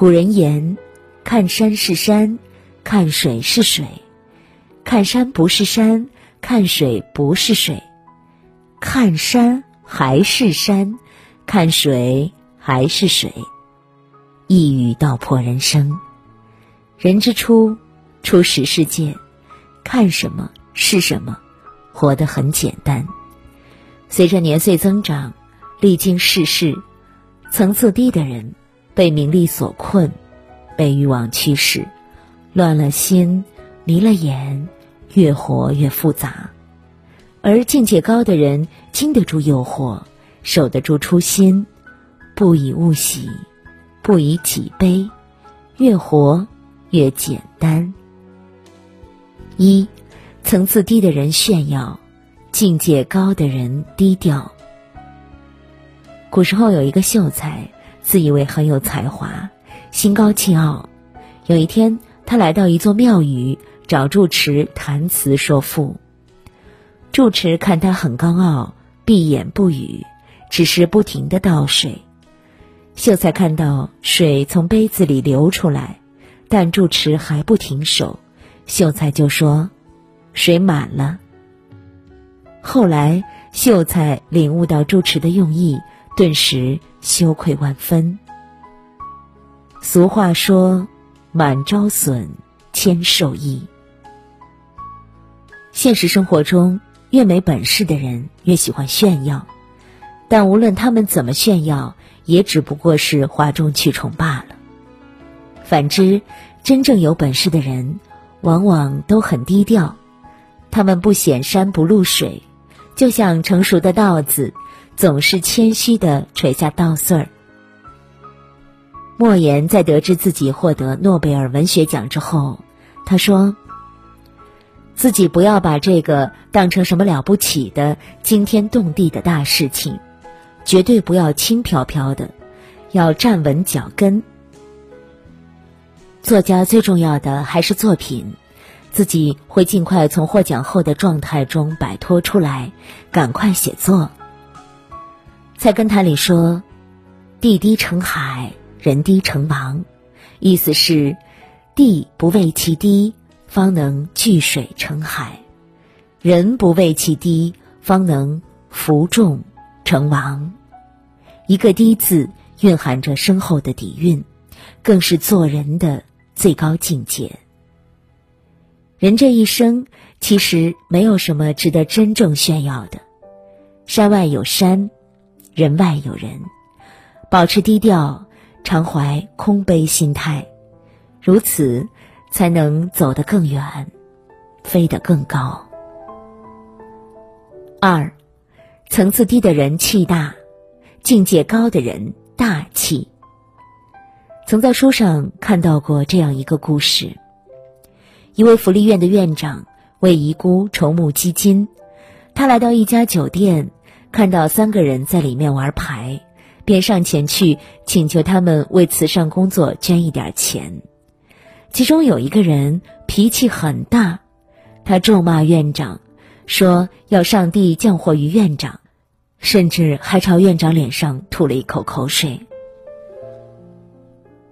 古人言：“看山是山，看水是水；看山不是山，看水不是水。看山还是山，看水还是水。”一语道破人生。人之初，初识世界，看什么是什么，活得很简单。随着年岁增长，历经世事，层次低的人。被名利所困，被欲望驱使，乱了心，迷了眼，越活越复杂；而境界高的人，经得住诱惑，守得住初心，不以物喜，不以己悲，越活越简单。一，层次低的人炫耀，境界高的人低调。古时候有一个秀才。自以为很有才华，心高气傲。有一天，他来到一座庙宇，找住持谈词说赋。住持看他很高傲，闭眼不语，只是不停的倒水。秀才看到水从杯子里流出来，但住持还不停手，秀才就说：“水满了。”后来，秀才领悟到住持的用意。顿时羞愧万分。俗话说：“满招损，谦受益。”现实生活中，越没本事的人越喜欢炫耀，但无论他们怎么炫耀，也只不过是哗众取宠罢了。反之，真正有本事的人，往往都很低调，他们不显山不露水，就像成熟的稻子。总是谦虚的垂下稻穗儿。莫言在得知自己获得诺贝尔文学奖之后，他说：“自己不要把这个当成什么了不起的惊天动地的大事情，绝对不要轻飘飘的，要站稳脚跟。作家最重要的还是作品，自己会尽快从获奖后的状态中摆脱出来，赶快写作。”菜根谭里说：“地低成海，人低成王。”意思是，地不为其低，方能聚水成海；人不为其低，方能服众成王。一个“低”字，蕴含着深厚的底蕴，更是做人的最高境界。人这一生，其实没有什么值得真正炫耀的。山外有山。人外有人，保持低调，常怀空杯心态，如此才能走得更远，飞得更高。二，层次低的人气大，境界高的人大气。曾在书上看到过这样一个故事：一位福利院的院长为遗孤筹募基金，他来到一家酒店。看到三个人在里面玩牌，便上前去请求他们为慈善工作捐一点钱。其中有一个人脾气很大，他咒骂院长，说要上帝降祸于院长，甚至还朝院长脸上吐了一口口水。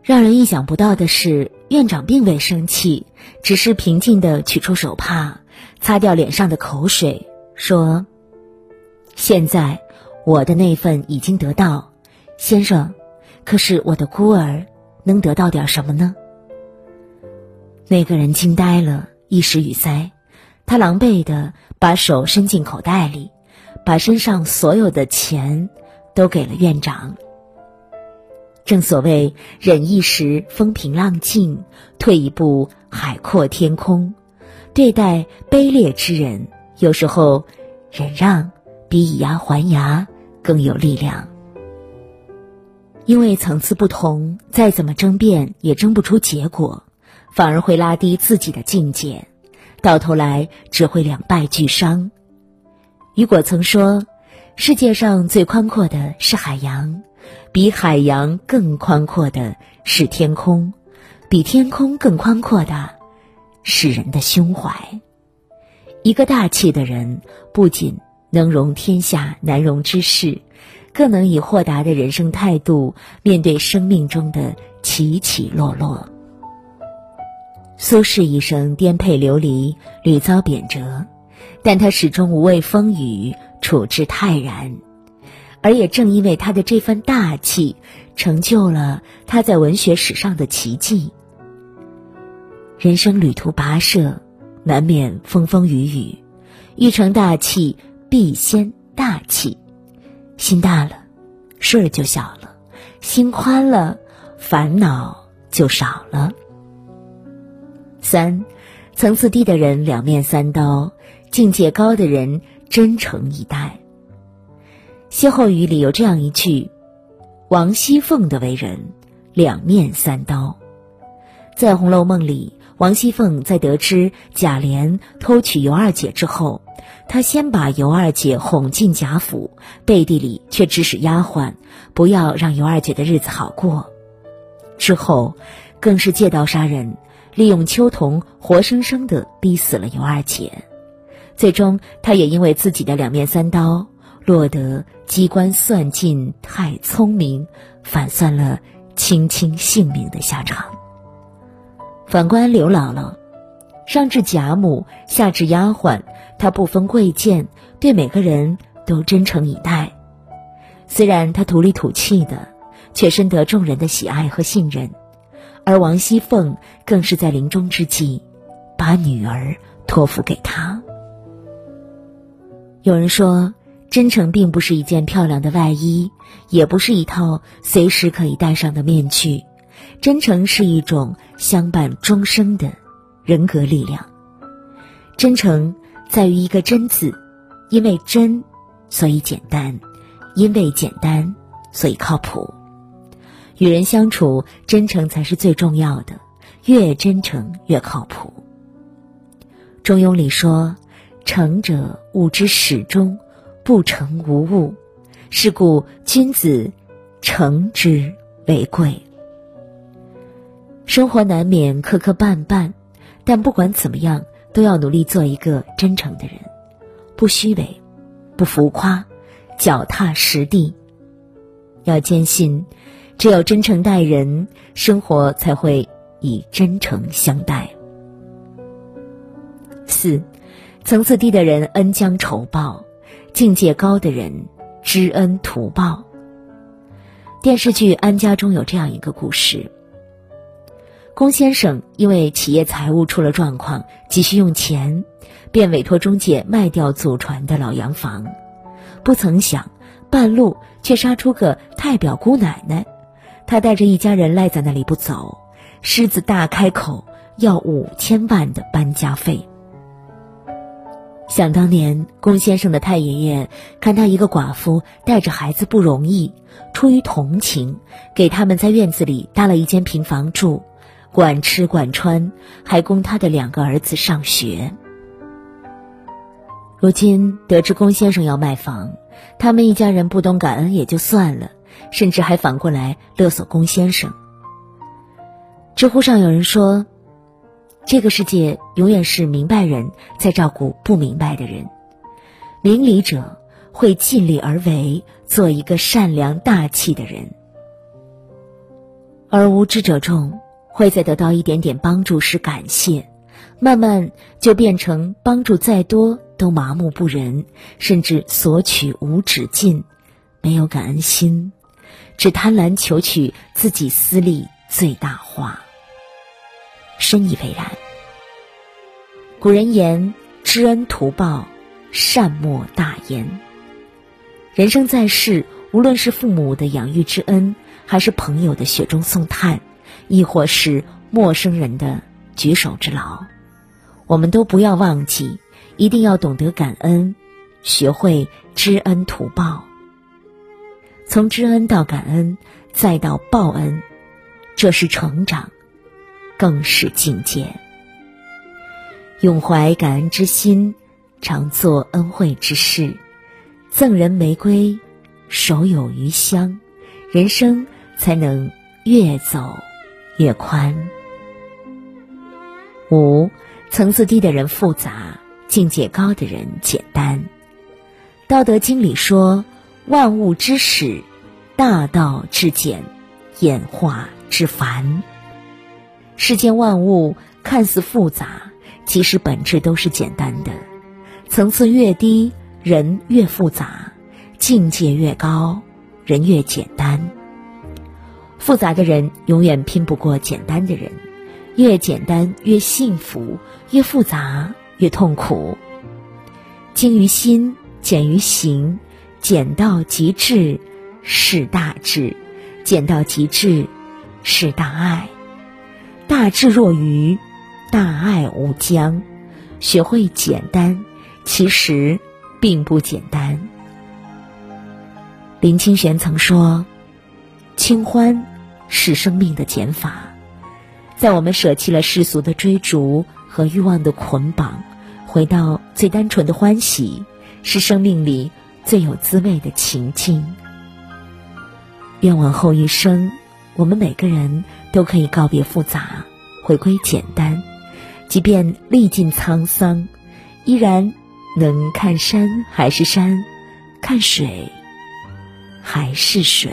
让人意想不到的是，院长并未生气，只是平静地取出手帕，擦掉脸上的口水，说。现在，我的那份已经得到，先生。可是我的孤儿能得到点什么呢？那个人惊呆了，一时语塞。他狼狈的把手伸进口袋里，把身上所有的钱都给了院长。正所谓，忍一时风平浪静，退一步海阔天空。对待卑劣之人，有时候忍让。比以牙还牙更有力量，因为层次不同，再怎么争辩也争不出结果，反而会拉低自己的境界，到头来只会两败俱伤。雨果曾说：“世界上最宽阔的是海洋，比海洋更宽阔的是天空，比天空更宽阔的是人的胸怀。”一个大气的人，不仅能容天下难容之事，更能以豁达的人生态度面对生命中的起起落落。苏轼一生颠沛流离，屡遭贬谪，但他始终无畏风雨，处之泰然。而也正因为他的这份大气，成就了他在文学史上的奇迹。人生旅途跋涉，难免风风雨雨，欲成大器，必先大气。心大了，事儿就小了；心宽了，烦恼就少了。三，层次低的人两面三刀，境界高的人真诚以待。歇后语里有这样一句：“王熙凤的为人两面三刀。”在《红楼梦》里，王熙凤在得知贾琏偷娶尤二姐之后，她先把尤二姐哄进贾府，背地里却指使丫鬟不要让尤二姐的日子好过。之后，更是借刀杀人，利用秋桐活生生的逼死了尤二姐。最终，她也因为自己的两面三刀，落得机关算尽太聪明，反算了卿卿性命的下场。反观刘姥姥，上至贾母，下至丫鬟，她不分贵贱，对每个人都真诚以待。虽然她土里土气的，却深得众人的喜爱和信任。而王熙凤更是在临终之际，把女儿托付给他。有人说，真诚并不是一件漂亮的外衣，也不是一套随时可以戴上的面具。真诚是一种相伴终生的人格力量。真诚在于一个“真”字，因为真，所以简单；因为简单，所以靠谱。与人相处，真诚才是最重要的，越真诚越靠谱。《中庸》里说：“诚者，物之始终；不诚无物。是故君子诚之为贵。”生活难免磕磕绊绊，但不管怎么样，都要努力做一个真诚的人，不虚伪，不浮夸，脚踏实地。要坚信，只有真诚待人，生活才会以真诚相待。四，层次低的人恩将仇报，境界高的人知恩图报。电视剧《安家》中有这样一个故事。龚先生因为企业财务出了状况，急需用钱，便委托中介卖掉祖传的老洋房。不曾想，半路却杀出个太表姑奶奶，他带着一家人赖在那里不走，狮子大开口要五千万的搬家费。想当年，龚先生的太爷爷看他一个寡妇带着孩子不容易，出于同情，给他们在院子里搭了一间平房住。管吃管穿，还供他的两个儿子上学。如今得知龚先生要卖房，他们一家人不懂感恩也就算了，甚至还反过来勒索龚先生。知乎上有人说：“这个世界永远是明白人在照顾不明白的人，明理者会尽力而为，做一个善良大气的人，而无知者众。”会在得到一点点帮助时感谢，慢慢就变成帮助再多都麻木不仁，甚至索取无止境，没有感恩心，只贪婪求取自己私利最大化。深以为然。古人言：“知恩图报，善莫大焉。”人生在世，无论是父母的养育之恩，还是朋友的雪中送炭。亦或是陌生人的举手之劳，我们都不要忘记，一定要懂得感恩，学会知恩图报。从知恩到感恩，再到报恩，这是成长，更是境界。永怀感恩之心，常做恩惠之事，赠人玫瑰，手有余香，人生才能越走。越宽。五，层次低的人复杂，境界高的人简单。道德经里说：“万物之始，大道至简，演化之繁。世间万物看似复杂，其实本质都是简单的。层次越低，人越复杂；境界越高，人越简单。复杂的人永远拼不过简单的人，越简单越幸福，越复杂越痛苦。精于心，简于行，简到极致是大智，简到极致是大爱。大智若愚，大爱无疆。学会简单，其实并不简单。林清玄曾说：“清欢是生命的减法，在我们舍弃了世俗的追逐和欲望的捆绑，回到最单纯的欢喜，是生命里最有滋味的情境。愿往后一生。”我们每个人都可以告别复杂，回归简单，即便历尽沧桑，依然能看山还是山，看水还是水。